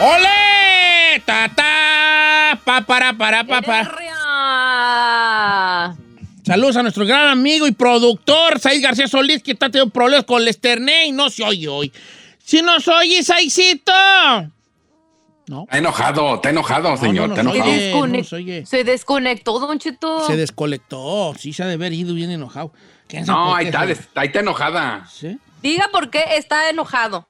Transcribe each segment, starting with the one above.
¡Ole! ¡Ta, ta! Pa, para, para, pa, pa. Herria. Saludos a nuestro gran amigo y productor, Said García Solís, que está teniendo problemas con el Esterné y no se oye hoy. Si nos oye, Saicito. No. Está enojado, está enojado, señor, no, está no, enojado. oye. Desconec- no nos oye. Se desconectó, Don Cheto. Se descolectó. Sí, se ha de haber ido bien enojado. ¿Quién sabe No, ahí está, se- ahí está enojada. ¿Sí? Diga por qué está enojado.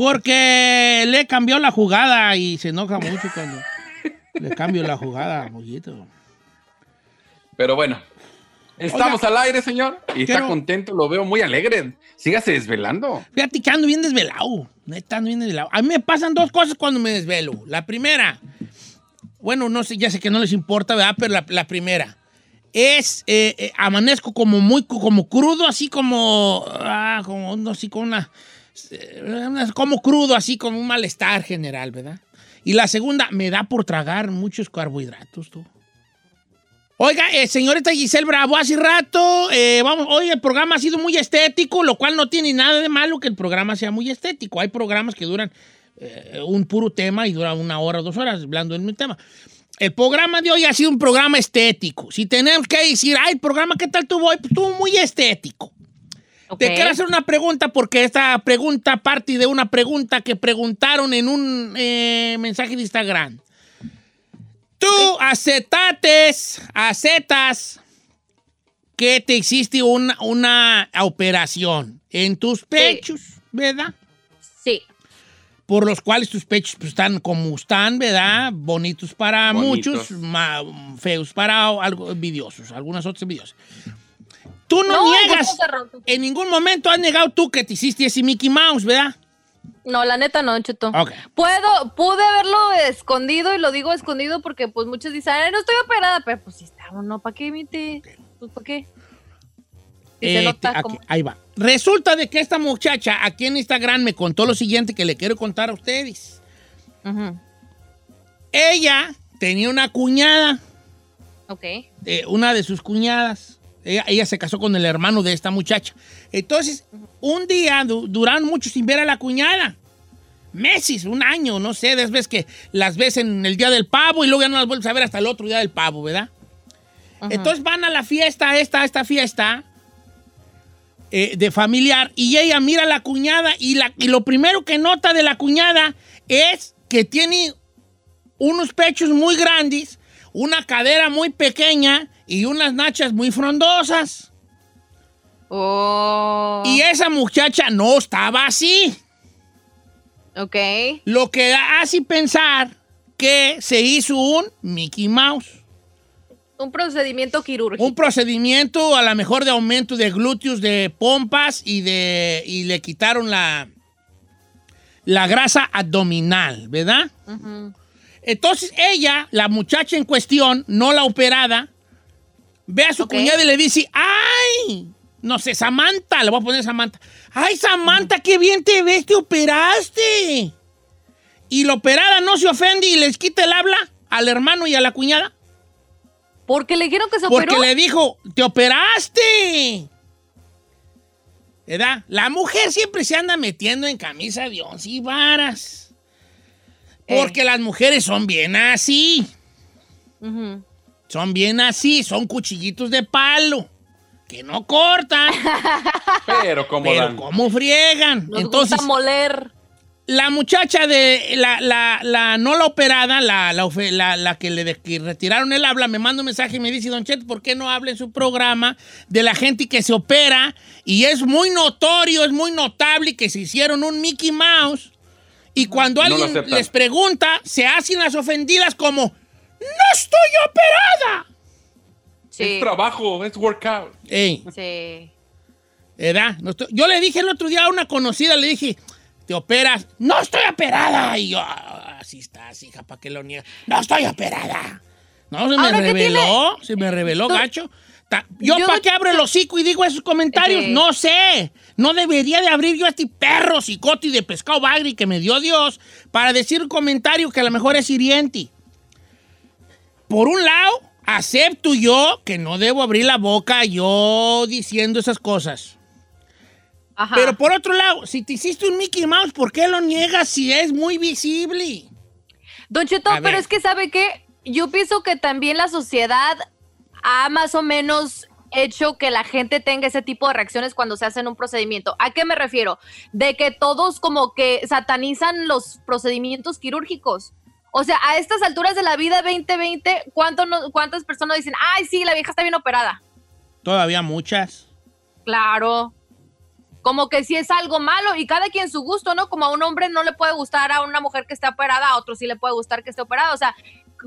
Porque le cambió la jugada y se enoja mucho cuando le cambio la jugada, pollito. Pero bueno, estamos al aire, señor, y Quiero- está contento, lo veo muy alegre. Sígase desvelando. Fíjate que ando bien desvelado. Neta, ando bien desvelado. A mí me pasan dos cosas cuando me desvelo. La primera, bueno, no sé, ya sé que no les importa, ¿verdad? Pero la, la primera es, eh, eh, amanezco como muy, como crudo, así como, ah, como, no sé, con una- como crudo, así como un malestar general, ¿verdad? Y la segunda, me da por tragar muchos carbohidratos, tú. Oiga, eh, señorita Giselle Bravo, hace rato, eh, vamos, hoy el programa ha sido muy estético, lo cual no tiene nada de malo que el programa sea muy estético. Hay programas que duran eh, un puro tema y duran una hora o dos horas hablando del mismo tema. El programa de hoy ha sido un programa estético. Si tenemos que decir, ay, el programa, ¿qué tal tuvo hoy? Pues estuvo muy estético. Ok. Te quiero hacer una pregunta porque esta pregunta parte de una pregunta que preguntaron en un eh, mensaje de Instagram. Tú acetates, aceptas que te hiciste una, una operación en tus pechos, ¿verdad? Sí. Por los cuales tus pechos pues, están como están, ¿verdad? Bonitos para Bonitos. muchos, feos para algo envidiosos, algunas otras envidiosas. Tú no, No, niegas, en ningún momento has negado tú que te hiciste ese Mickey Mouse, ¿verdad? No, la neta no, Cheto. Ok. Puedo, pude haberlo escondido y lo digo escondido porque pues muchos dicen, "Ay, no estoy operada, pero pues sí estaba, ¿no? ¿Para qué, mite? Pues ¿para qué? Se Eh, nota te- aquí- como- ahí va. Resulta de que esta muchacha aquí en Instagram me contó lo siguiente que le quiero contar a ustedes. Ella tenía una cuñada, Ok. eh, una de sus cuñadas. Ella, ella se casó con el hermano de esta muchacha. Entonces, un día du- duraron mucho sin ver a la cuñada. Meses, un año, no sé, de veces que las ves en el día del pavo y luego ya no las vuelves a ver hasta el otro día del pavo, ¿verdad? Entonces van a la fiesta, esta, esta fiesta eh, de familiar, y ella mira a la cuñada y, la, y lo primero que nota de la cuñada es que tiene unos pechos muy grandes, una cadera muy pequeña y unas nachas muy frondosas. Oh. Y esa muchacha no estaba así. Ok. Lo que hace pensar que se hizo un Mickey Mouse. Un procedimiento quirúrgico. Un procedimiento a lo mejor de aumento de glúteos, de pompas y de y le quitaron la, la grasa abdominal, ¿verdad? Entonces ella, la muchacha en cuestión, no la operada, ve a su cuñada y le dice, ¡ay! No sé, Samantha, le voy a poner Samantha. ¡Ay, Samantha, qué bien te ves, te operaste! Y la operada no se ofende y les quita el habla al hermano y a la cuñada. Porque le dijeron que se Porque operó. le dijo, te operaste. ¿Verdad? La mujer siempre se anda metiendo en camisa de once y varas. Eh. Porque las mujeres son bien así. Ujú. Son bien así, son cuchillitos de palo. Que no cortan, Pero como pero dan. cómo friegan. Nos Entonces, gusta moler. la muchacha de la, la, la no la operada, la, la, la- la que le de- que retiraron el habla, me manda un mensaje y me dice, Don Chet, ¿por qué no habla en su programa de la gente que se opera? Y es muy notorio, es muy notable que se hicieron un Mickey Mouse. Y cuando No alguien les pregunta, se hacen las ofendidas como, ¡No estoy operada! Sí. Es trabajo, es workout. Ey, Sí. estoy- yo le dije el otro día a una conocida, le dije, ¿te operas? ¡No estoy operada! Y yo, "Ah, así estás, hija, ¿para qué lo niegas? ¡No estoy operada! No, se me Ahora, ¿qué reveló, se me reveló, gacho. Ta- ¿Yo, Yo para qué abro el hocico y digo esos comentarios? Sí. No sé. No debería de abrir yo este perro cicote de pescado bagri que me dio Dios para decir un comentario que a lo mejor es hiriente. Por un lado, acepto yo que no debo abrir la boca yo diciendo esas cosas. Ajá. Pero por otro lado, si te hiciste un Mickey Mouse, ¿por qué lo niegas si es muy visible? Don Cheto, A ver. pero es que sabe que yo pienso que también la sociedad ha más o menos hecho que la gente tenga ese tipo de reacciones cuando se hacen un procedimiento. ¿A qué me refiero? De que todos como que satanizan los procedimientos quirúrgicos. O sea, a estas alturas de la vida 2020, ¿cuánto no- ¿cuántas personas dicen, ay, sí, la vieja está bien operada? Todavía muchas. Claro. Como que si es algo malo y cada quien su gusto, ¿no? Como a un hombre no le puede gustar a una mujer que esté operada, a otro sí le puede gustar que esté operada. O sea,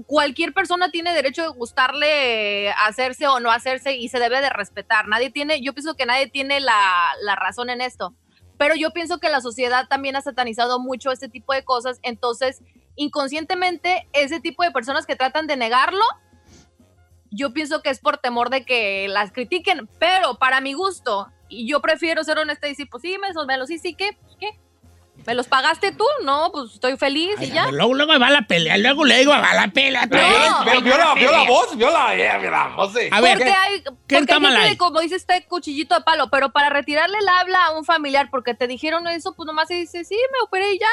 cualquier persona tiene derecho de gustarle hacerse o no hacerse y se debe de respetar. Nadie tiene, yo pienso que nadie tiene la, la razón en esto. Pero yo pienso que la sociedad también ha satanizado mucho este tipo de cosas. Entonces, inconscientemente, ese tipo de personas que tratan de negarlo, yo pienso que es por temor de que las critiquen, pero para mi gusto, y yo prefiero ser honesta y decir, pues sí, me, me los sí, sí, ¿qué? ¿Qué? ¿Me los pagaste tú? No, pues estoy feliz y Ay, ya. Luego, luego va la pelea, luego le digo, va la pelea. Pero otra vio, la- vio- la, voz, vio la, eh, vio la voz. A ver, porque ¿qué- hay, qué porque hay gente como dice este cuchillito de palo, pero para retirarle el habla a un familiar porque te dijeron eso, pues nomás se dice, sí, me operé y ya.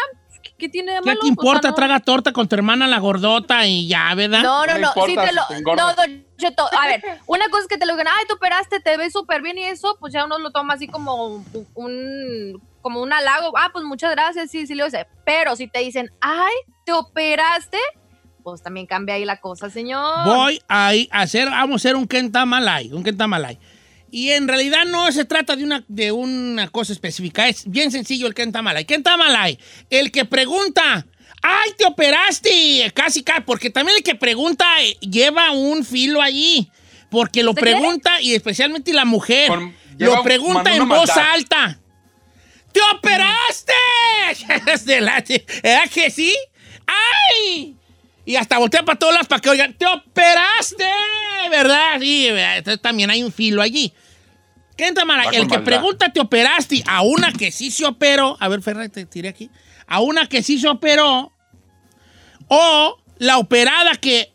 ¿Qué, qué tiene de ¿Qué malo? te O sea, importa? no. Traga torta con tu hermana la gordota y ya, ¿verdad? No, no, No no, importa sí te si lo. te engordas. No, Don Cheto, a ver, una cosa es que te lo digan, ay, te operaste, te ves súper bien y eso, pues ya uno lo toma así como un, como un halago. Ah, pues muchas gracias, sí, sí, lo sé. Pero si te dicen, ay, te operaste, pues también cambia ahí la cosa, señor. Voy a, ir a hacer, vamos a hacer un kentamalay, un kentamalay. Y en realidad no se trata de una, de una cosa específica, es bien sencillo el kentamalay. Kentamalay, el que pregunta, ¡ay, te operaste! Casi, casi, porque también el que pregunta eh, lleva un filo allí. Porque lo pregunta, y especialmente la mujer, Con- lleva lo un- pregunta en voz maldad. alta. ¡Te operaste! Es de la- ¿Verdad que sí? ¡Ay! Y hasta voltea para todos lados para que oigan, ¡te operaste! ¿Verdad? Sí, ¿verdad? entonces también hay un filo allí. ¿Qué entra mala? Va El que maldad. pregunta, ¿te operaste? A una que sí se operó. A ver, Ferra, te tiré aquí. A una que sí se operó. O la operada que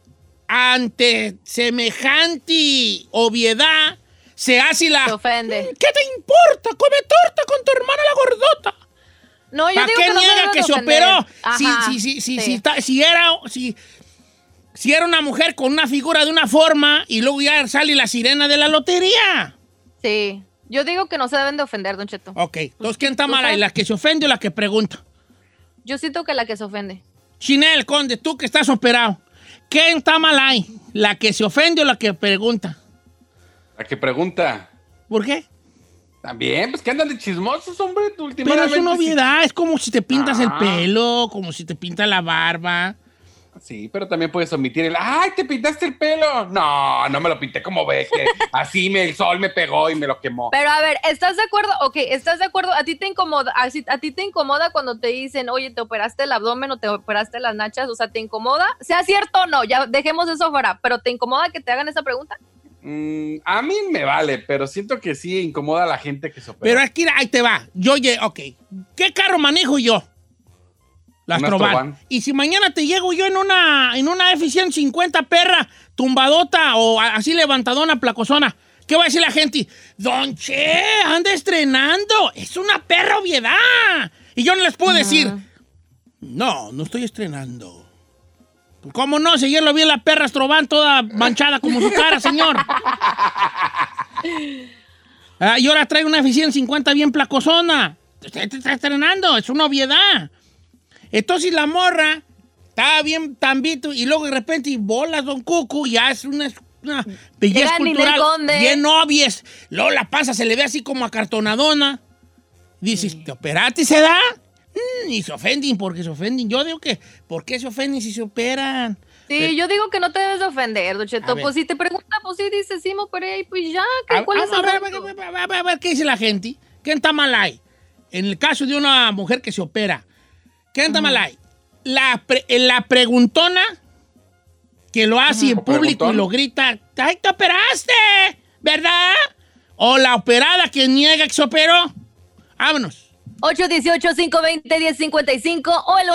ante semejante obviedad se hace la... Se ofende. ¿Qué te importa? Come torta con tu hermana la gordota. No, yo ¿Para digo qué que no niega debe que se ofender. operó? Si, Ajá, si, si, si, sí. si está- si era, si, si era una mujer con una figura de una forma y luego ya sale la sirena de la lotería. Sí. Yo digo que no se deben de ofender, Don Cheto. Ok, entonces ¿quién está ¿Tú mal ahí? sabes? ¿La que se ofende o la que pregunta? Yo siento que la que se ofende. Chinel, Conde, tú que estás operado. ¿Quién está mal ahí? ¿La que se ofende o la que pregunta? La que pregunta. ¿Por qué? También, pues que andan de chismosos, hombre. Pero últimamente. es una obviedad, es como si te pintas el Ah. pelo, como si te pintas la barba. Sí, pero también puedes omitir el. ¡Ay, te pintaste el pelo! No, no me lo pinté como ve, que así me, el sol me pegó y me lo quemó. Pero a ver, ¿estás de acuerdo? Ok, ¿estás de acuerdo? ¿A ti te incomoda, a, a ti te incomoda cuando te dicen, oye, te operaste el abdomen o te operaste las nachas? O sea, ¿te incomoda? Sea cierto o no, ya dejemos eso fuera, pero ¿te incomoda que te hagan esa pregunta? Mm, a mí me vale, pero siento que sí incomoda a la gente que se opera. Pero aquí, ahí te va. Yo, lle- ok. ¿Qué carro manejo yo? La Astrovan. Y si mañana te llego yo en una, en una F-150 perra, tumbadota o a- así levantadona, placosona, ¿qué va a decir la gente? Don Che, anda estrenando. Es una perra obviedad. Y yo no les puedo decir, no, no estoy estrenando. ¿Cómo no? Si ayer lo vi en la perra Astrovan toda manchada como su cara, señor. Ah, y ahora trae una eficiencia 50 bien placosona. Usted te está estrenando, es una obviedad. Entonces la morra estaba bien tambito y luego de repente bolas Don Cucu, ya es una, una belleza cultural bien obvias. Luego la pasa, se le ve así como acartonadona. Dices, ¿te operaste y se da? Mm, y se ofenden porque se ofenden. Yo digo que, ¿por qué se ofenden si se operan? Sí, Pero- yo digo que no te debes de ofender, Don A pues, si te pregunta, pues sí, dices, sí, me operé y pues ya, ¿qué- ¿cuál a- es a el ver, a ver, a ver, a ver, ¿qué dice la gente? ¿Quién está mal ahí? En el caso de una mujer que se opera, ¿quién está mal ahí? La, pre- la preguntona que lo hace en ¿O público y preguntón? lo grita, ¡ay, te operaste! ¿Verdad? O la operada que niega que se operó. Vámonos. 818-520-1055 o el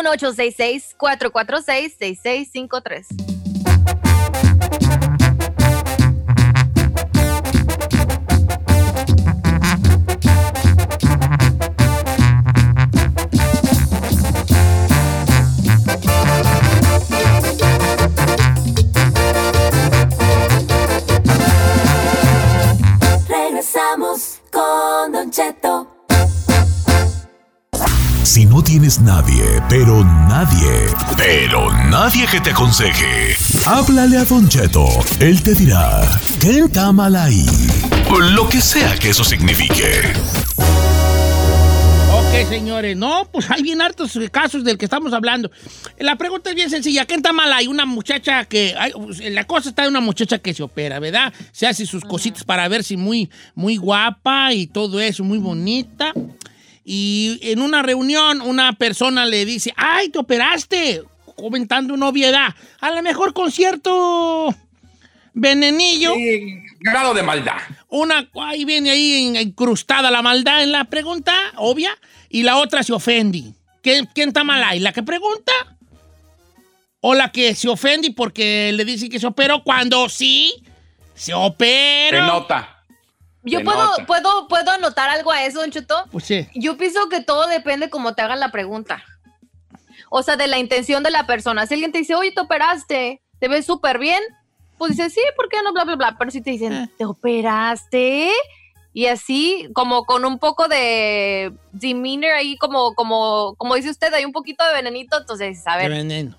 Don Cheto. Si no tienes nadie, pero nadie, pero nadie que te aconseje, háblale a Don Cheto. Él te dirá, ¿qué está mal ahí? Lo que sea que eso signifique. Ok, señores. No, pues hay bien hartos casos del que estamos hablando. La pregunta es bien sencilla. ¿Qué está mal? Hay una muchacha que... hay- la cosa está de una muchacha que se opera, ¿verdad? Se hace sus cositas para verse muy, muy guapa y todo eso, muy bonita. Y en una reunión una persona le dice, ¡ay, te operaste! Comentando una obviedad. A lo mejor con cierto venenillo. Sí, grado de maldad. Una, ahí viene ahí en- incrustada la maldad en la pregunta, obvia, y la otra se ofende. ¿Quién, quién está mal ahí? ¿La que pregunta? ¿O la que se ofende porque le dicen que se operó cuando sí se Se operó? nota. Yo Se puedo, puedo, puedo anotar algo a eso, Don Cheto. Pues sí. Yo pienso que todo depende cómo te hagan la pregunta. O sea, de la intención de la persona. Si alguien te dice, oye, te operaste, te ves súper bien, pues dices, sí, ¿por qué no? Bla, bla, bla. Pero si te dicen, Eh. ¿te operaste? Y así, como con un poco de demeanor ahí, como, como, como dice usted, hay un poquito de venenito, entonces, a De ver. veneno.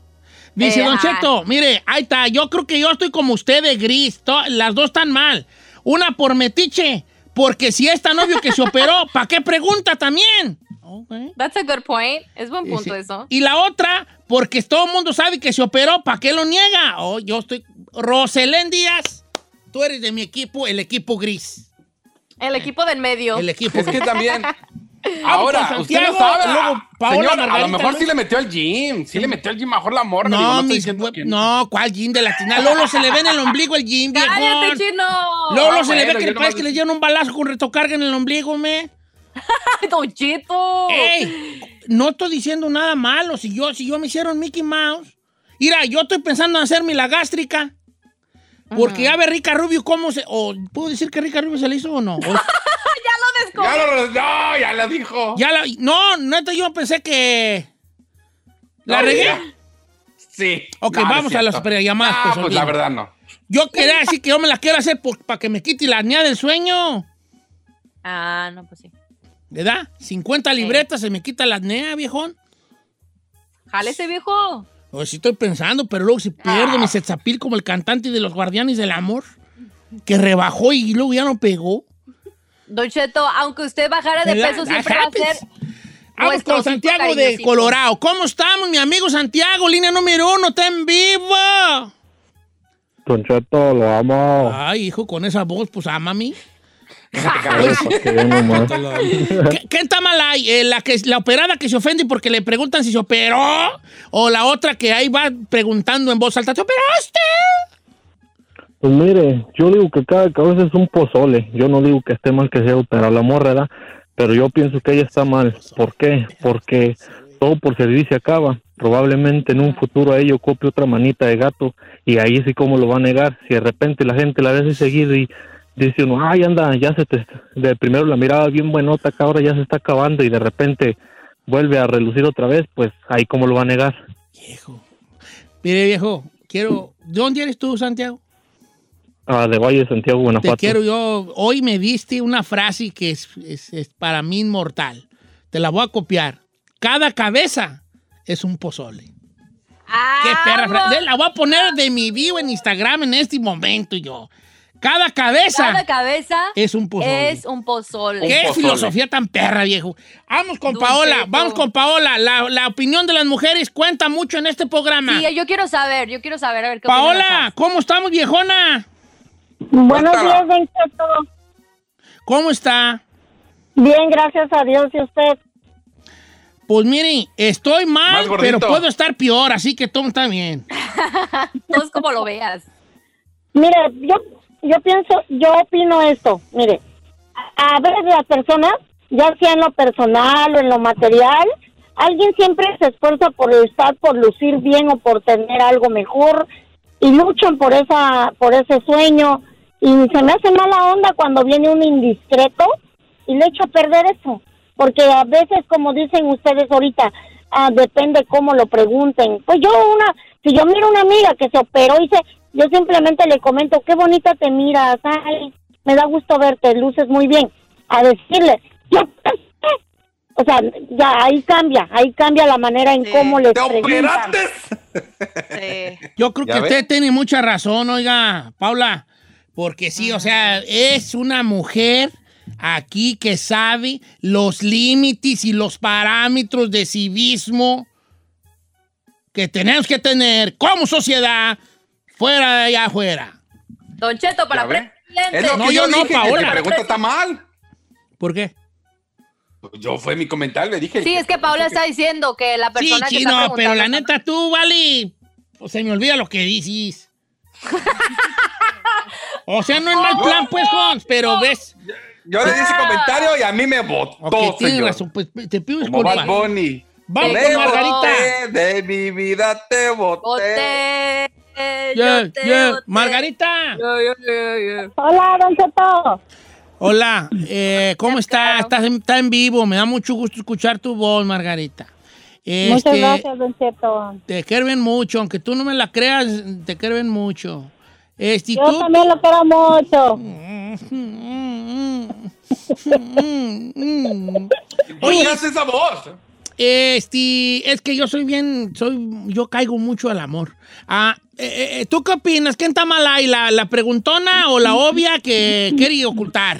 Dice Eh, Don. Cheto, mire, ahí está, yo creo que yo estoy como usted de gris, to- las dos están mal. Una por metiche, porque si es tan obvio que se operó, ¿para qué pregunta también? That's a good point. Es buen punto Sí. eso. Y la otra, porque todo el mundo sabe que se operó, ¿para qué lo niega? Oh, yo estoy. Roselén Díaz, tú eres de mi equipo, el equipo gris. El equipo del medio. El equipo Es que también. Ahora, usted Santiago, no sabe. luego Paola Señor, a lo mejor ¿no? sí le metió al gym. Sí le metió al gym mejor la morra. digo, No, estoy mis diciendo hue- que no, ¿cuál gym de latina? Lolo se le ve en el ombligo el gym, ¡Cállate, viejón. chino! Lolo Ah, se le ve que le parece nomás- que le dieron un balazo con retocarga en el ombligo, me. ¡Ay, Don Cheto! ¡Ey! No estoy diciendo nada malo. Si yo, si yo me hicieron Mickey Mouse. Mira, yo estoy pensando en hacerme la gástrica. Porque ya ve Rica Rubio cómo se. O, ¿Puedo decir que Rica Rubio se le hizo o no? O- Ya lo, no, ya lo dijo. ya la, no, neta, yo pensé que. ¿La No, regué? ya. Sí. Ok, No, no es vamos a las superllamadas, Ah, pues, pues la verdad no. Yo quería decir que yo me la quiero hacer para que me quite la apnea del sueño. Ah, no, pues sí. ¿Verdad? 50 libretas se me quita la apnea, viejón. Jálese, viejo. Pues sí estoy pensando, pero luego si pierdo mi sexapil como el cantante de los Guardianes del Amor, que rebajó y luego ya no pegó. Don Cheto, aunque usted bajara de peso, That siempre va a ser. Vamos con Santiago de. Colorado. ¿Cómo estamos, mi amigo Santiago? Línea número uno, está en vivo. Don Cheto, lo amo. Ay, hijo, con esa voz, pues. Déjate caer. ¿Qué, qué está mal ahí? Eh, la, que, la operada que se ofende porque le preguntan si se operó o la otra que ahí va preguntando en voz alta, ¿te operaste? Pues mire, yo digo que cada cabeza es un pozole. Yo no digo que esté mal que sea operar la morra, ¿verdad? Pero yo pienso que ella está mal. ¿Por qué? Porque todo por servir se acaba. Probablemente en un futuro a ella ocupe otra manita de gato y ahí sí cómo lo va a negar. Si de repente la gente la ve así seguido y dice uno, ay, anda, ya se te... De primero la miraba bien buenota, que ahora ya se está acabando y de repente vuelve a relucir otra vez, pues ahí cómo lo va a negar. Viejo. Mire, viejo, quiero... ¿De dónde eres tú, Santiago? Ah, de Valle de Santiago, Guanajuato. Te quiero yo. Hoy me diste una frase que es, es- es para mí inmortal. Te la voy a copiar. Cada cabeza es un pozole. Qué perra frase. La voy a poner de mi vivo en Instagram en este momento yo. Cada cabeza Cada cabeza es un pozole. es un pozole. Qué pozole. filosofía tan perra, viejo. Vamos con Paola, vamos con Paola. La, la opinión de las mujeres cuenta mucho en este programa. Sí, yo quiero saber, yo quiero saber, a ver qué Paola, ¿cómo estamos, viejona? Buenos días, Don Cheto. ¿Cómo está? Bien, gracias a Dios y usted. Pues mire, estoy mal, pero puedo estar peor, así que todo está bien. Todos como lo veas. Mire, yo, yo pienso, yo opino esto. Mire, a, veces las personas, ya sea en lo personal o en lo material, alguien siempre se esfuerza por estar, por lucir bien o por tener algo mejor y luchan por esa, por ese sueño. Y se me hace mala onda cuando viene un indiscreto y le echa a perder eso. Porque a veces, como dicen ustedes ahorita, ah, depende cómo lo pregunten. Pues yo una, si yo miro una amiga que se operó y se, yo simplemente le comento, qué bonita te miras, ay, me da gusto verte, luces muy bien. A decirle, yo O sea, ya ahí cambia, ahí cambia la manera en Sí. cómo les ¿Te preguntan. operaste? Sí. Yo creo que ¿Ya usted tiene mucha razón, oiga, Paula, porque sí, o sea, es una mujer aquí que sabe los límites y los parámetros de civismo que tenemos que tener como sociedad fuera de allá afuera. Don Cheto, para presidente. Es lo No, que yo yo, no, dije, que Paola. te pregunta está mal. ¿Por qué? Yo fue mi comentario, le dije. Sí, es que Paula está diciendo que la Sí, persona que está chino, pero la neta tú, vale, pues, se me olvida lo que dices. o sea, no es mal plan, pues, Hans, pero ves. Yo le di ese comentario y a mí me votó, Ok, tienes señor. razón, pues te pido Como Bad disculpas. Bunny. Vamos Me con Margarita. de mi vida te boté. Voté, Yeah, yo te yeah. Margarita. Hola, Don Cheto. Hola, eh, ¿cómo estás? Estás en, está en vivo, me da mucho gusto escuchar tu voz, Margarita. Muchas Este, gracias, Don Cheto. Te quieren mucho, aunque tú no me la creas, te quieren mucho. Este, ¿y Yo tú? también lo quiero mucho. ¿Por qué Oye, haces esa voz? Este, es que yo soy bien, soy, yo caigo mucho al amor. Ah, eh, eh, ¿Tú qué opinas? ¿Quién está mal ahí? ¿La, la preguntona o la obvia que quiere ocultar?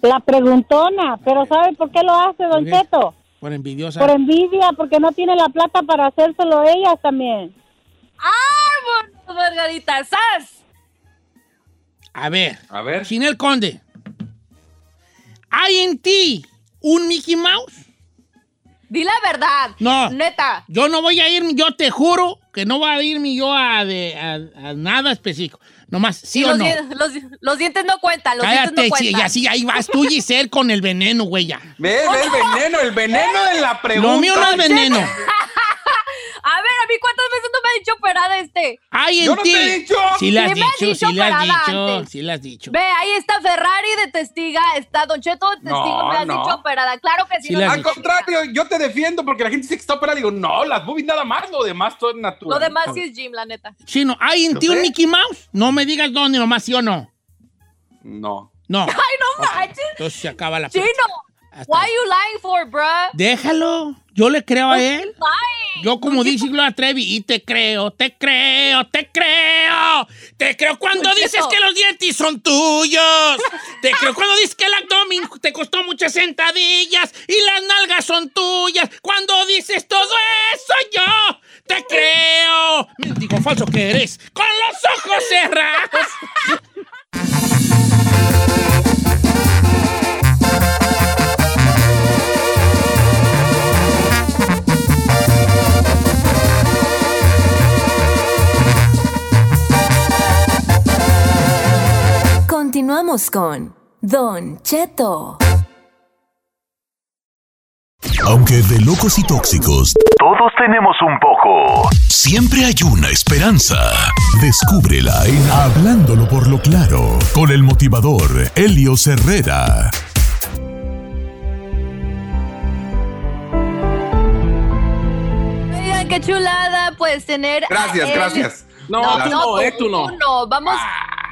La preguntona, pero ¿sabe por qué lo hace, Don bien. Cheto? Por envidiosa. Por envidia, porque no tiene la plata para hacérselo ellas también. ¡Ah, bueno, Margarita! ¡Sas! A ver, A ver. Chinel Conde, ¿hay en ti un Mickey Mouse? Di la verdad. No. Neta. Yo no voy a ir, yo te juro que no voy a irme yo a, de- a- a nada específico. Nomás, ¿sí Y o los, no? los, los dientes no cuentan, los dientes Cállate, no sí, cuentan. y así ahí vas tú, Giselle, con el veneno, güey, ya. Ve, ve el veneno, el veneno de la pregunta. Lo mío no es veneno. Mí cuántas veces no me ha dicho operada este. Hay en Yo no ti. te he dicho. Sí le has Sí me has dicho, dicho sí has operada dicho, antes. sí has dicho. Ve, ahí está Ferrari de testiga, está Don Cheto de testigo, No, me has no. dicho operada. Claro que sí. Sí no te has Al dicho. contrario, yo te defiendo porque la gente dice que está operada. Digo, no, las boobies nada más, lo demás todo es natural. Lo demás sí es Jim, la neta. Chino, ¿hay en ¿Yo ti un qué? Mickey Mouse? No me digas dónde, nomás sí o no. No. No. Ay, no manches. Entonces se acaba la Chino, Hasta- why you lying for, bruh? Déjalo. Yo le creo a él. Yo, como dice Gloria Trevi, y te creo, te creo, te creo. Te creo cuando Don dices que los dientes son tuyos. Te creo cuando dices que el abdomen te costó muchas sentadillas y las nalgas son tuyas. Cuando dices todo eso, yo te creo. Digo falso que eres, con los ojos cerrados. Continuamos con Don Cheto. Aunque de locos y tóxicos, Todos tenemos un poco. siempre hay una esperanza. Descúbrela en Hablándolo por lo claro, con el motivador Helio Herrera. Oigan, qué chulada, pues tener. Gracias, gracias. No, No, tú no, no, eh, tú no. no. Vamos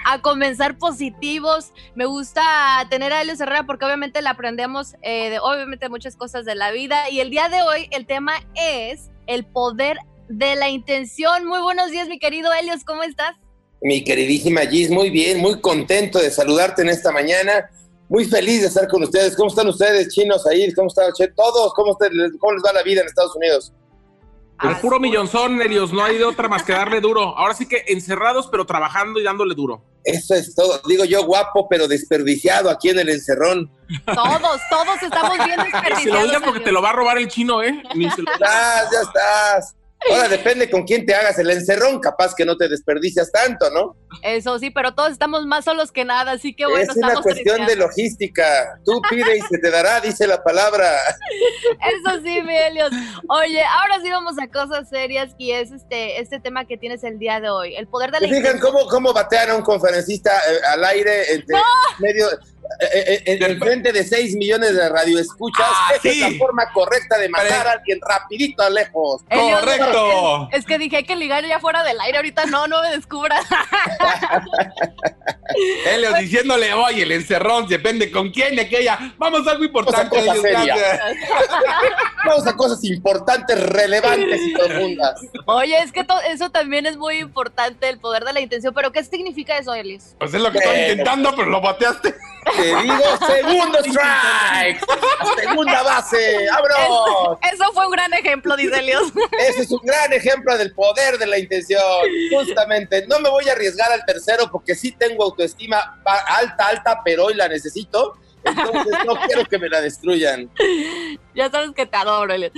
a comenzar positivos. Me gusta tener a Elios Herrera porque obviamente le aprendemos eh, de obviamente muchas cosas de la vida. Y el día de hoy el tema es el poder de la intención. Muy buenos días, mi querido Helios, ¿cómo estás? Mi queridísima Gis, muy bien, muy contento de saludarte en esta mañana. Muy feliz de estar con ustedes. ¿Cómo están ustedes, chinos, ahí? ¿Cómo están todos? ¿Cómo, ¿Cómo les va la vida en Estados Unidos? El puro millonzón, Nerios, no hay de otra más que darle duro. Ahora sí que encerrados, pero trabajando y dándole duro. Eso es todo. Digo yo, guapo, pero desperdiciado aquí en el encerrón. Todos, todos estamos bien Que se lo desperdiciados. digas porque te lo va a robar el chino, ¿eh? Ni se lo- Ya estás, ya estás. Ahora depende con quién te hagas el encerrón, capaz que no te desperdicias tanto, ¿no? Eso sí, pero todos estamos más solos que nada, así que bueno, es una estamos cuestión de logística. Tú pide y se te dará, dice la palabra. Eso sí, mi Helios. Oye, ahora sí vamos a cosas serias y es este, este tema que tienes el día de hoy, el poder de la ¿Se fijan cómo, cómo batean a un conferencista eh, al aire entre medio, eh, eh, eh, en frente de 6 millones de radioescuchas? Ah, Esa es la forma correcta de matar Pare- a alguien rapidito a lejos. Correcto. Es, es que dije hay que ligar ya fuera del aire, ahorita no, no me descubras. Helios diciéndole, oye, el encerrón depende con quién aquella. Vamos a algo importante. Vamos a. Vamos cosas importantes, relevantes y profundas. Oye, es que eso también es muy importante, el poder de la intención. Pero, ¿qué significa eso, Elis? Pues es lo que estoy Bueno. intentando, pero lo bateaste. Te digo, segundo strike. Segunda base. ¡Vámonos! Eso fue un gran ejemplo, dice Elios. Ese es un gran ejemplo del poder de la intención. Justamente, no me voy a arriesgar al tercero porque sí tengo autoestima alta, alta, pero hoy la necesito. Entonces no quiero que me la destruyan. ya sabes que te adoro, Elios.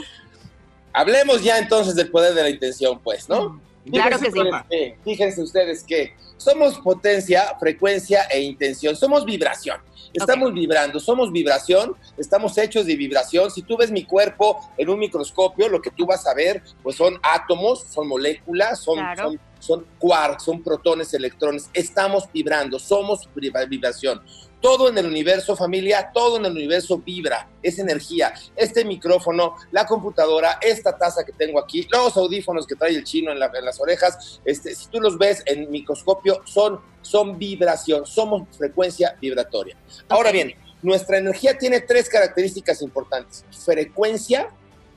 Hablemos ya entonces del poder de la intención, pues, ¿no? Claro que sí. que- fíjense ustedes que somos potencia, frecuencia e intención. Somos vibración. Estamos vibrando, somos vibración, estamos hechos de vibración. Si tú ves mi cuerpo en un microscopio, lo que tú vas a ver, pues son átomos, son moléculas, son, Claro. son, son quarks, son protones, electrones. Estamos vibrando, somos vibra- vibración. Todo en el universo, familia, todo en el universo vibra, es energía. Este micrófono, la computadora, esta taza que tengo aquí, los audífonos que trae el chino en, la- en las orejas, este, si tú los ves en microscopio, son, son vibración, somos frecuencia vibratoria. Ahora bien, nuestra energía tiene tres características importantes: frecuencia,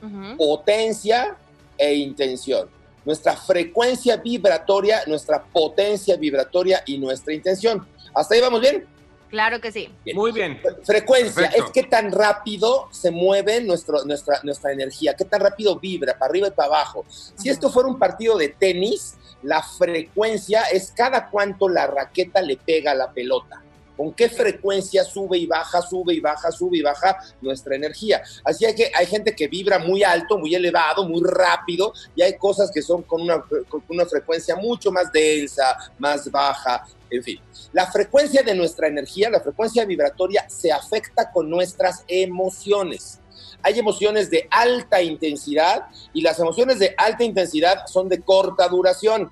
Ujú. potencia e intención. Nuestra frecuencia vibratoria, nuestra potencia vibratoria y nuestra intención. ¿Hasta ahí vamos bien? Claro que sí. Muy bien. Frecuencia Perfecto. es qué tan rápido se mueve nuestro, nuestra, nuestra energía, qué tan rápido vibra para arriba y para abajo. Si esto fuera un partido de tenis, la frecuencia es cada cuánto la raqueta le pega a la pelota. Con qué frecuencia sube y baja, sube y baja, sube y baja nuestra energía. Así que hay gente que vibra muy alto, muy elevado, muy rápido, y hay cosas que son con una, con una frecuencia mucho más densa, más baja, en fin. La frecuencia de nuestra energía, la frecuencia vibratoria, se afecta con nuestras emociones. Hay emociones de alta intensidad y las emociones de alta intensidad son de corta duración.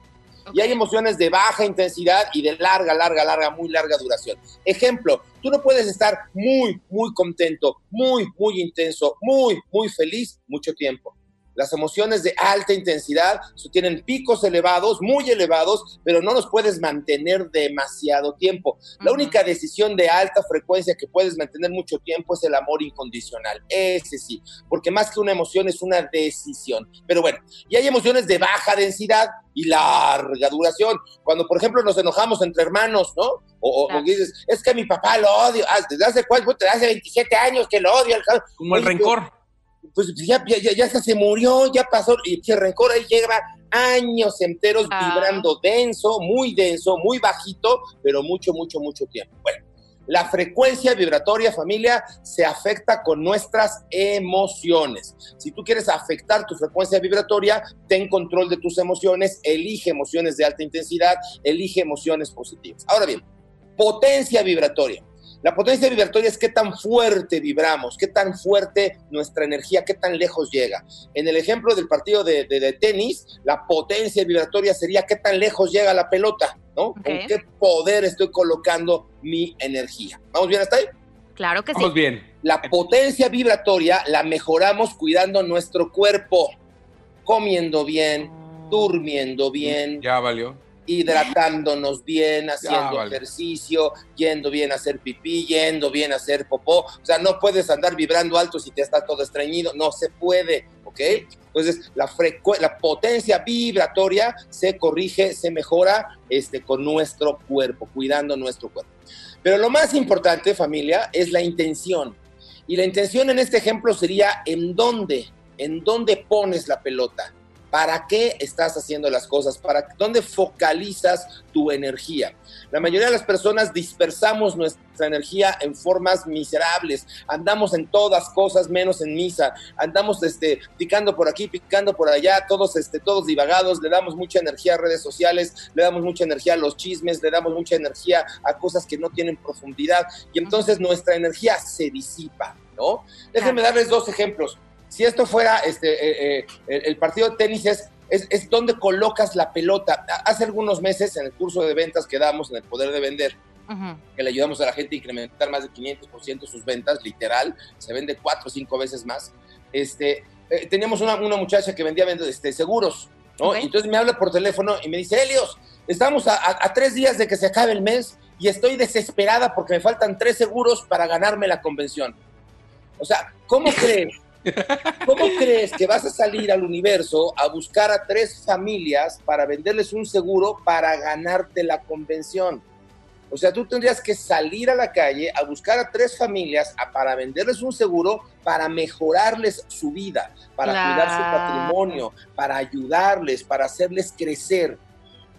Y hay emociones de baja intensidad y de larga, larga, larga, muy larga duración. Ejemplo, tú no puedes estar muy, muy contento, muy, muy intenso, muy, muy feliz mucho tiempo. Las emociones de alta intensidad tienen picos elevados, muy elevados, pero no los puedes mantener demasiado tiempo. La única decisión de alta frecuencia que puedes mantener mucho tiempo es el amor incondicional. Ese sí, porque más que una emoción es una decisión. Pero bueno, y hay emociones de baja densidad y larga duración. Cuando, por ejemplo, nos enojamos entre hermanos, ¿no? O, o- o Claro. dices, es que mi papá lo odio. Ah, ¿Desde hace cuánto? Desde hace 27 años que lo odio. Como el Oye, rencor. pues ya, ya, ya- ya hasta se murió, ya pasó, y ese rencor ahí lleva años enteros Ah. vibrando denso, muy denso, muy bajito, pero mucho, mucho, mucho tiempo. Bueno, la frecuencia vibratoria, familia, se afecta con nuestras emociones. Si tú quieres afectar tu frecuencia vibratoria, ten control de tus emociones, elige emociones de alta intensidad, elige emociones positivas. Ahora bien, potencia vibratoria. La potencia vibratoria es qué tan fuerte vibramos, qué tan fuerte nuestra energía, qué tan lejos llega. En el ejemplo del partido de, de- tenis, la potencia vibratoria sería qué tan lejos llega la pelota, ¿no? Con qué poder estoy colocando mi energía. ¿Vamos bien hasta ahí? Claro que sí. Vamos bien. La potencia vibratoria la mejoramos cuidando nuestro cuerpo, comiendo bien, durmiendo bien, Ya valió. Hidratándonos bien, haciendo vale. ejercicio, yendo bien a hacer pipí, yendo bien a hacer popó. O sea, no puedes andar vibrando alto si te está todo estreñido, no se puede, ¿ok? Entonces, la, la potencia vibratoria se corrige, se mejora este, con nuestro cuerpo, cuidando nuestro cuerpo. Pero lo más importante, familia, es la intención. Y la intención en este ejemplo sería en dónde, en dónde pones la pelota. ¿Para qué estás haciendo las cosas? ¿Para dónde focalizas tu energía? La mayoría de las personas dispersamos nuestra energía en formas miserables. Andamos en todas cosas menos en misa. Andamos este, picando por aquí, picando por allá, todos, este, todos divagados. Le damos mucha energía a redes sociales, le damos mucha energía a los chismes, le damos mucha energía a cosas que no tienen profundidad. Y entonces nuestra energía se disipa, ¿no? Déjenme darles dos ejemplos si esto fuera este, eh, eh, el, el partido de tenis es, es, es donde colocas la pelota. Hace algunos meses en el curso de ventas que damos en el poder de vender, que le ayudamos a la gente a incrementar más de 500% sus ventas, literal, se vende cuatro o cinco veces más. Este, eh, teníamos una, una muchacha que vendía este, seguros, ¿no? Entonces me habla por teléfono y me dice, Helios, estamos a, a- a tres días de que se acabe el mes y estoy desesperada porque me faltan tres seguros para ganarme la convención. O sea, ¿cómo crees? ¿Cómo crees que vas a salir al universo a buscar a tres familias para venderles un seguro para ganarte la convención? O sea, tú tendrías que salir a la calle a buscar a tres familias a- para venderles un seguro para mejorarles su vida, para cuidar su patrimonio, para ayudarles, para hacerles crecer.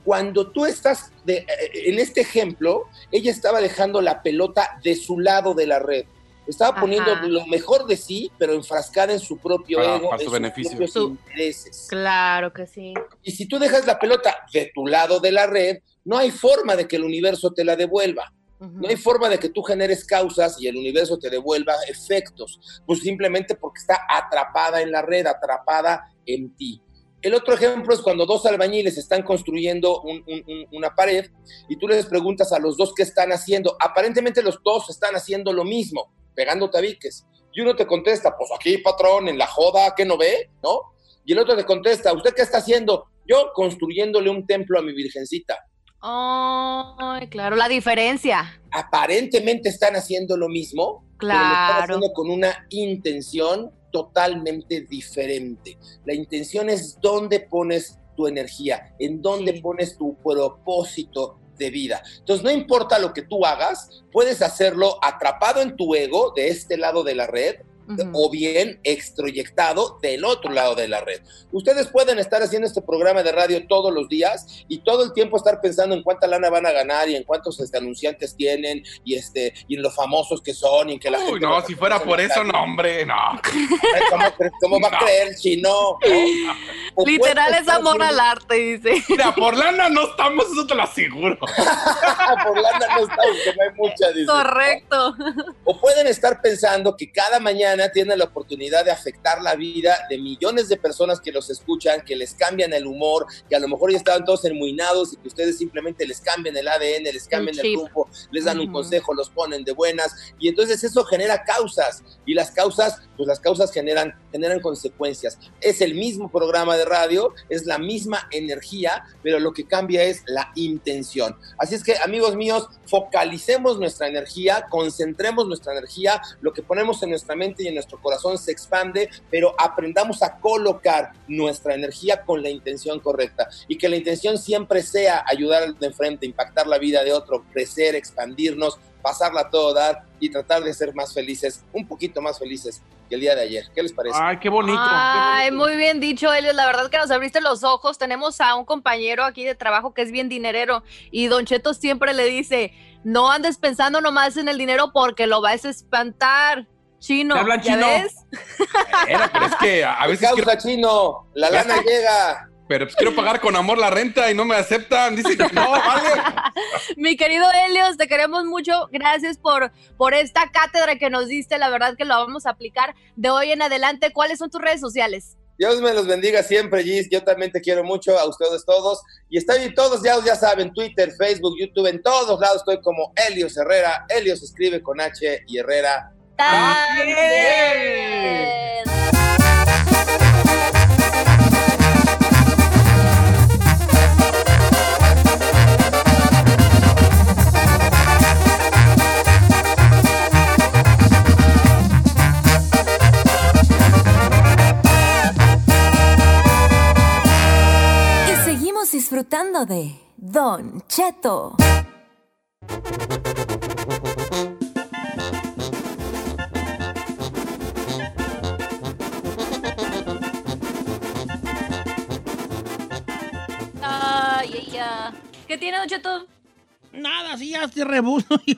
Cuando tú estás, de- eh, en este ejemplo, ella estaba dejando la pelota de su lado de la red. Estaba poniendo Ajá. lo mejor de sí, pero enfrascada en su propio Para- ego, para en su sus beneficio. propios Su- intereses. Claro que sí. Y si tú dejas la pelota de tu lado de la red, no hay forma de que el universo te la devuelva. No hay forma de que tú generes causas y el universo te devuelva efectos, pues simplemente porque está atrapada en la red, atrapada en ti. El otro ejemplo es cuando dos albañiles están construyendo un- un- un- una pared y tú les preguntas a los dos qué están haciendo. Aparentemente los dos están haciendo lo mismo, pegando tabiques. Y uno te contesta, pues aquí, patrón, en la joda, ¿qué no ve? ¿No? Y el otro te contesta, ¿usted qué está haciendo? Yo construyéndole un templo a mi virgencita. Ay, claro, la diferencia. aparentemente están haciendo lo mismo, pero lo están Claro. haciendo con una intención totalmente diferente. La intención es dónde pones tu energía, en dónde pones tu propósito de vida. Entonces, no importa lo que tú hagas, puedes hacerlo atrapado en tu ego de este lado de la red o bien extroyectado del otro lado de la red. Ustedes pueden estar haciendo este programa de radio todos los días y todo el tiempo estar pensando en cuánta lana van a ganar y en cuántos este, anunciantes tienen y este y en lo famosos que son y en que la Uy, gente no, los si fuera por eso, no, hombre, no. ¿Cómo, cómo va a creer el chino? Literal es amor al arte, dice. Mira, por lana no estamos, eso te lo aseguro. por lana no estamos, que no hay mucha, dice. Correcto. O pueden estar pensando que cada mañana tienen la oportunidad de afectar la vida de millones de personas que los escuchan, que les cambian el humor, que a lo mejor ya estaban todos enmuinados y que ustedes simplemente les cambian el ADN, les cambian el, rumbo, les dan un consejo, los ponen de buenas. Y entonces eso genera causas. Y las causas, pues las causas generan, generan consecuencias. Es el mismo programa de radio, es la misma energía, pero lo que cambia es la intención. Así es que, amigos míos, focalicemos nuestra energía, concentremos nuestra energía, lo que ponemos en nuestra mente y en nuestro corazón se expande, pero aprendamos a colocar nuestra energía con la intención correcta y que la intención siempre sea ayudar al de enfrente, impactar la vida de otro, crecer, expandirnos, pasarla a todo dar y tratar de ser más felices, un poquito más felices el día de ayer. ¿Qué les parece? Ay, qué bonito. Ay, muy bien dicho, Elios. La verdad que nos abriste los ojos. Tenemos a un compañero aquí de trabajo que es bien dinerero y Don Cheto siempre le dice, no andes pensando nomás en el dinero porque lo vas a espantar. Chino, ¿Te hablan ¿ya chino? ves? Era, pero es que a veces Causa quiero, chino, la lana llega. Pero pues quiero pagar con amor la renta y no me aceptan. Dicen que no, vale. Mi querido Helios, te queremos mucho. Gracias por, por esta cátedra que nos diste. La verdad que lo vamos a aplicar de hoy en adelante. ¿Cuáles son tus redes sociales? Dios me los bendiga siempre, Gis. Yo también te quiero mucho, a ustedes todos. Y está bien, todos ya, ya saben, Twitter, Facebook, YouTube, en todos lados estoy como Helios Herrera. Helios escribe con H y Herrera. También. Disfrutando de Don Cheto. Ay, ay, ay. ¿Qué tiene, Don Cheto? Nada, sí, ya te rebuzo yo.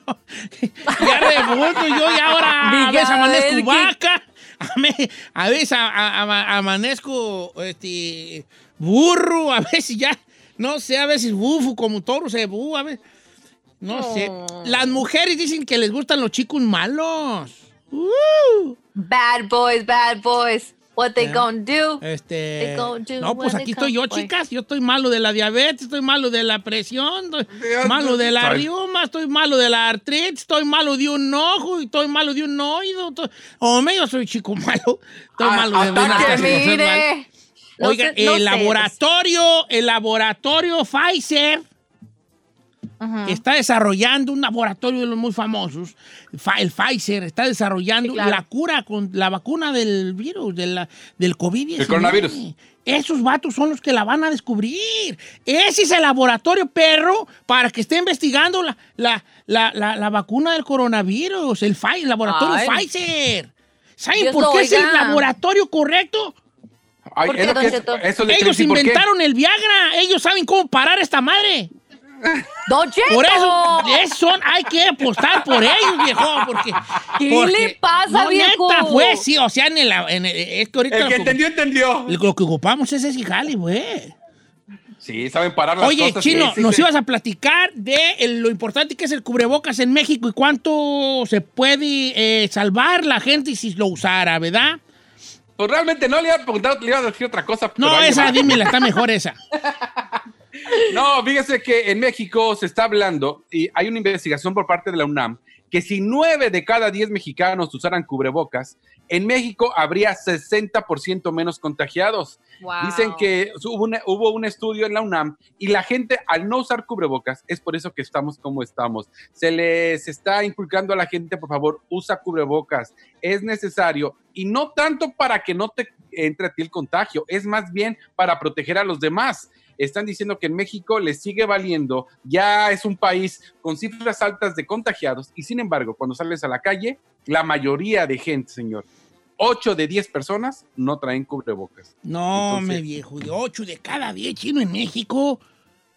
ya rebuzo yo y ahora a Diga, veces amanezco que- vaca, a, me- a veces a- a- a- amanezco este, burro, a veces ya, no sé, a veces bufo como toro se bu, a veces, no sé. Las mujeres dicen que les gustan los chicos malos. Uh. Bad boys, bad boys. What they Yeah. gonna do? Este, They gonna do no, pues aquí estoy yo, boy. chicas. Yo estoy malo de la diabetes, estoy malo de la presión, estoy malo de la riuma, estoy malo de la artritis, estoy malo de un ojo, y estoy malo de un oído. estoy- Hombre, yo soy chico malo. Estoy Ah, malo de. Mire. No Oiga, sé- no el sé. laboratorio, el laboratorio Pfizer Ajá. está desarrollando un laboratorio de los muy famosos, Fa- el Pfizer, está desarrollando Sí, claro. la cura con la vacuna del virus, de la- del COVID-19. El coronavirus. Esos vatos son los que la van a descubrir. Ese es el laboratorio perro para que esté investigando la, la, la, la- la vacuna del coronavirus, el, el laboratorio Ay. Pfizer. ¿Saben Dios por qué es el laboratorio correcto? Ay, ¿Por es qué, lo que Don es- Cheto? eso le Ellos ¿y por qué? inventaron el Viagra. Ellos saben cómo parar esta madre. ¡Don Cheto! Por eso, hay que apostar por ellos, viejo, porque... ¿Qué porque- le pasa, no, viejo? neta, fue, sí, o sea, en el, en el- es que ahorita El que lo, entendió, entendió. lo que ocupamos es ese jale, güey. Sí, saben parar las Oye, cosas. Chino, nos ibas a platicar de el- lo importante que es el cubrebocas en México y cuánto se puede eh, salvar la gente si lo usara, ¿verdad? Pues realmente no le iba a preguntar, le iba a decir otra cosa. No, esa, dímela, está mejor esa. No, fíjese que en México se está hablando y hay una investigación por parte de la UNAM que si nueve de cada diez mexicanos usaran cubrebocas, en México habría 60% menos contagiados. Wow. Dicen que hubo, una- hubo un estudio en la UNAM y la gente al no usar cubrebocas es por eso que estamos como estamos. Se les está inculcando a la gente, por favor, usa cubrebocas. Es necesario y no tanto para que no te entre a ti el contagio, es más bien para proteger a los demás. Están diciendo que en México les sigue valiendo, ya es un país con cifras altas de contagiados y sin embargo, cuando sales a la calle, la mayoría de gente, señor, 8 de 10 personas no traen cubrebocas. No, Entonces- me viejo, de 8 de cada 10 chino en México.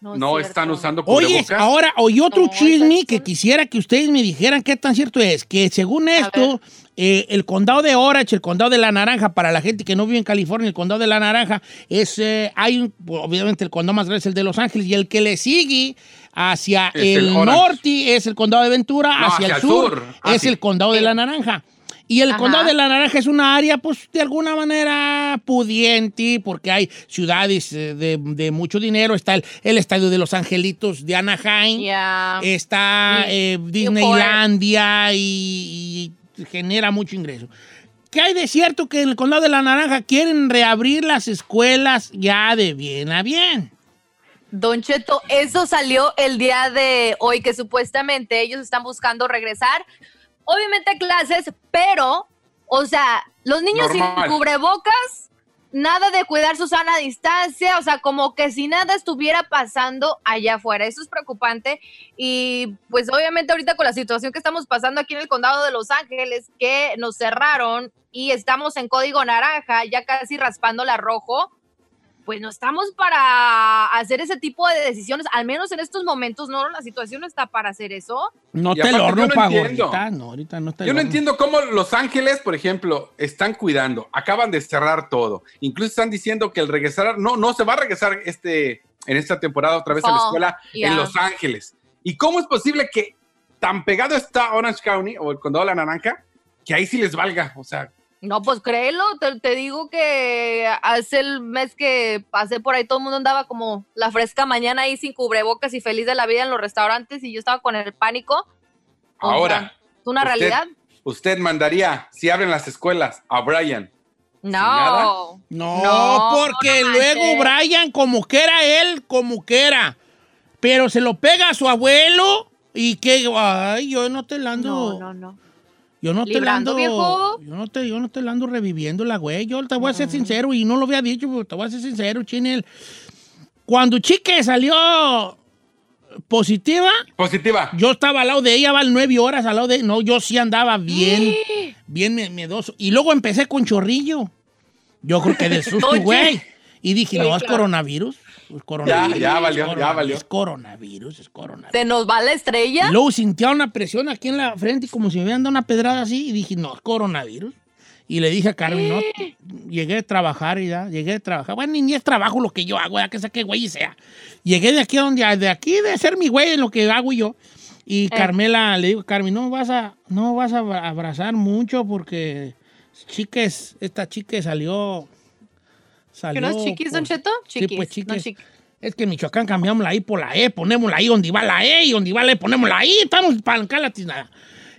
No están usando Oye, cubrebocas. ahora, oí otro No, chisme que quisiera que ustedes me dijeran qué tan cierto es, que según esto, eh, el condado de Orange, el condado de la Naranja, para la gente que no vive en California, el condado de la Naranja, es, eh, hay un, obviamente el condado más grande es el de Los Ángeles, y el que le sigue hacia Es el norte es el condado de Ventura, No, hacia, hacia el sur, sur. Ah, es sí. el condado de la Naranja. Y el Ajá. condado de la Naranja es una área, pues, de alguna manera pudiente, porque hay ciudades eh, de, de mucho dinero. Está el, el estadio de Los Angelitos de Anaheim. Ya. Está eh. Disneylandia y, y genera mucho ingreso. ¿Qué hay de cierto que en el condado de la Naranja quieren reabrir las escuelas ya de bien a bien? Don Cheto, eso salió el día de hoy, que supuestamente ellos están buscando regresar, obviamente a clases, pero, o sea, los niños Normal. sin cubrebocas, nada de cuidar su sana distancia, o sea, como que si nada estuviera pasando allá afuera. Eso es preocupante. Y pues obviamente ahorita con la situación que estamos pasando aquí en el condado de Los Ángeles, que nos cerraron y estamos en código naranja, ya casi raspando la rojo, pues no estamos para hacer ese tipo de decisiones, al menos en estos momentos, no, la situación no está para hacer eso. No Y te yo no pago entiendo. ahorita. No, ahorita no te Yo no entiendo cómo Los Ángeles, por ejemplo, están cuidando, acaban de cerrar todo. Incluso están diciendo que el regresar, no, no se va a regresar este, en esta temporada otra vez a la Fall, escuela yeah. en Los Ángeles. ¿Y cómo es posible que tan pegado está Orange County o el condado de la Naranja que ahí sí les valga? O sea, No, pues créelo, te, te digo que hace el mes que pasé por ahí, todo el mundo andaba como la fresca mañana ahí sin cubrebocas y feliz de la vida en los restaurantes y yo estaba con el pánico. O ahora. sea, ¿Es una usted- realidad? Usted mandaría, si abren las escuelas, a Brian. No. No, No, porque no luego. Brian, como que era él, como que era. Pero se lo pega a su abuelo y que, ay, yo no te la ando. No, no, no. Yo no te la Librando, ando. viejo. Yo no te, yo no te la ando reviviendo la güey. Yo te voy a ser sincero y no lo había dicho, pero te voy a ser sincero, Chinel. Cuando Chique salió positiva, Positiva. yo estaba al lado de ella, va nueve horas al lado de No, yo sí andaba bien, bien miedoso. Y luego empecé con chorrillo. Yo creo que de susto, güey. Y dije, Sí, no, es claro. coronavirus. Es coronavirus. ya valió, es ya coronavirus, valió. Es coronavirus, es coronavirus. ¿Se nos va la estrella? Y luego sentía una presión aquí en la frente, como si me hubieran dado una pedrada así, y dije, no, es coronavirus. Y le dije a Carmen, no, llegué de trabajar y ya, llegué de trabajar. Bueno, ni, ni es trabajo lo que yo hago, ya que sea que güey sea. Llegué de aquí a donde, de aquí de ser mi güey en lo que hago yo. Y Carmela, le digo, Carmen, no vas a, no vas a abra- abrazar mucho porque chiques, esta chique salió, ¿Que salió. no es chiquis, Don por- Cheto? Sí, Chiquis, pues no chiques. chiquis. Es que en Michoacán cambiamos la I por la E, ponemos la I donde va la E y donde va la E ponemos la I, estamos para la tiznada.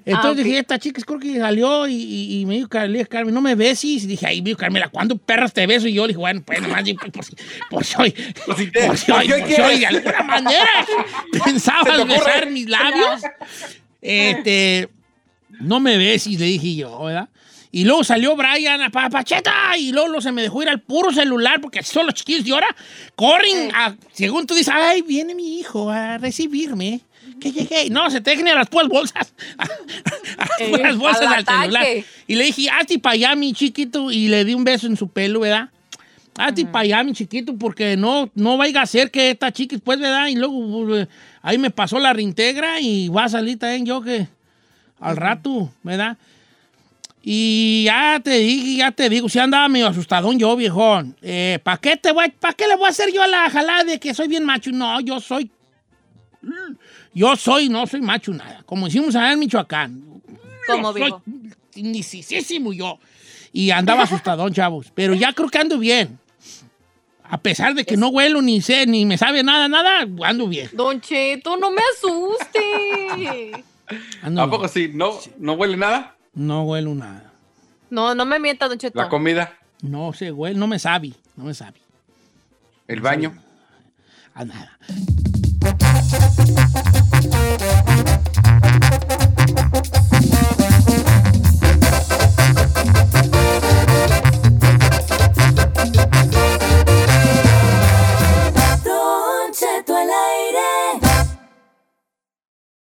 Entonces Ah, dije, esta chica creo que salió y, y- y me dijo, Carmen, Carmen, no me besis. Y dije, ay, me dijo, Carmela, ¿cuándo perras te beso? Y yo le dije, bueno, pues nomás, pues, por, por si hoy, por si hoy, por si hoy por si hoy, de alguna manera ¿Se pensabas besar mis labios. Este, no me besis, le dije yo, ¿verdad? Y luego salió Brian a pa- Pacheta y luego, se me dejó ir al puro celular porque así son los chiquillos de ahora. Corren, a- según tú dices, ay, viene mi hijo a recibirme. Que llegué. No, se te a las puras bolsas. A, las Eh, puras bolsas al al celular. Y le dije, hazte para allá, mi chiquito. Y le di un beso en su pelo, ¿verdad? Hazte para allá, mi chiquito, porque no, no vaya a ser que esta chiquis, pues, ¿verdad? Y luego eh, ahí me pasó la reintegra y va a salir también yo que al rato, ¿verdad? Y ya te dije, ya te digo, si andaba medio asustadón yo, viejón. Eh, ¿Para qué, te voy, ¿Para qué le voy a hacer yo a la jalada de que soy bien macho? No, yo soy... Yo soy, no soy macho nada. Como decimos allá en Michoacán. Como Yo viejo. soy nicísimo yo. Y andaba asustadón, chavos. Pero ya creo que ando bien. A pesar de que no huelo ni sé, ni me sabe nada, nada, ando bien. Don Cheto, no me asuste. Ando ¿A bien. poco sí? ¿No, ¿No huele nada? No huelo nada. No, no me mienta, Don Cheto. ¿La comida? No sé, huele, no me sabe, no me sabe. ¿El baño? A nada.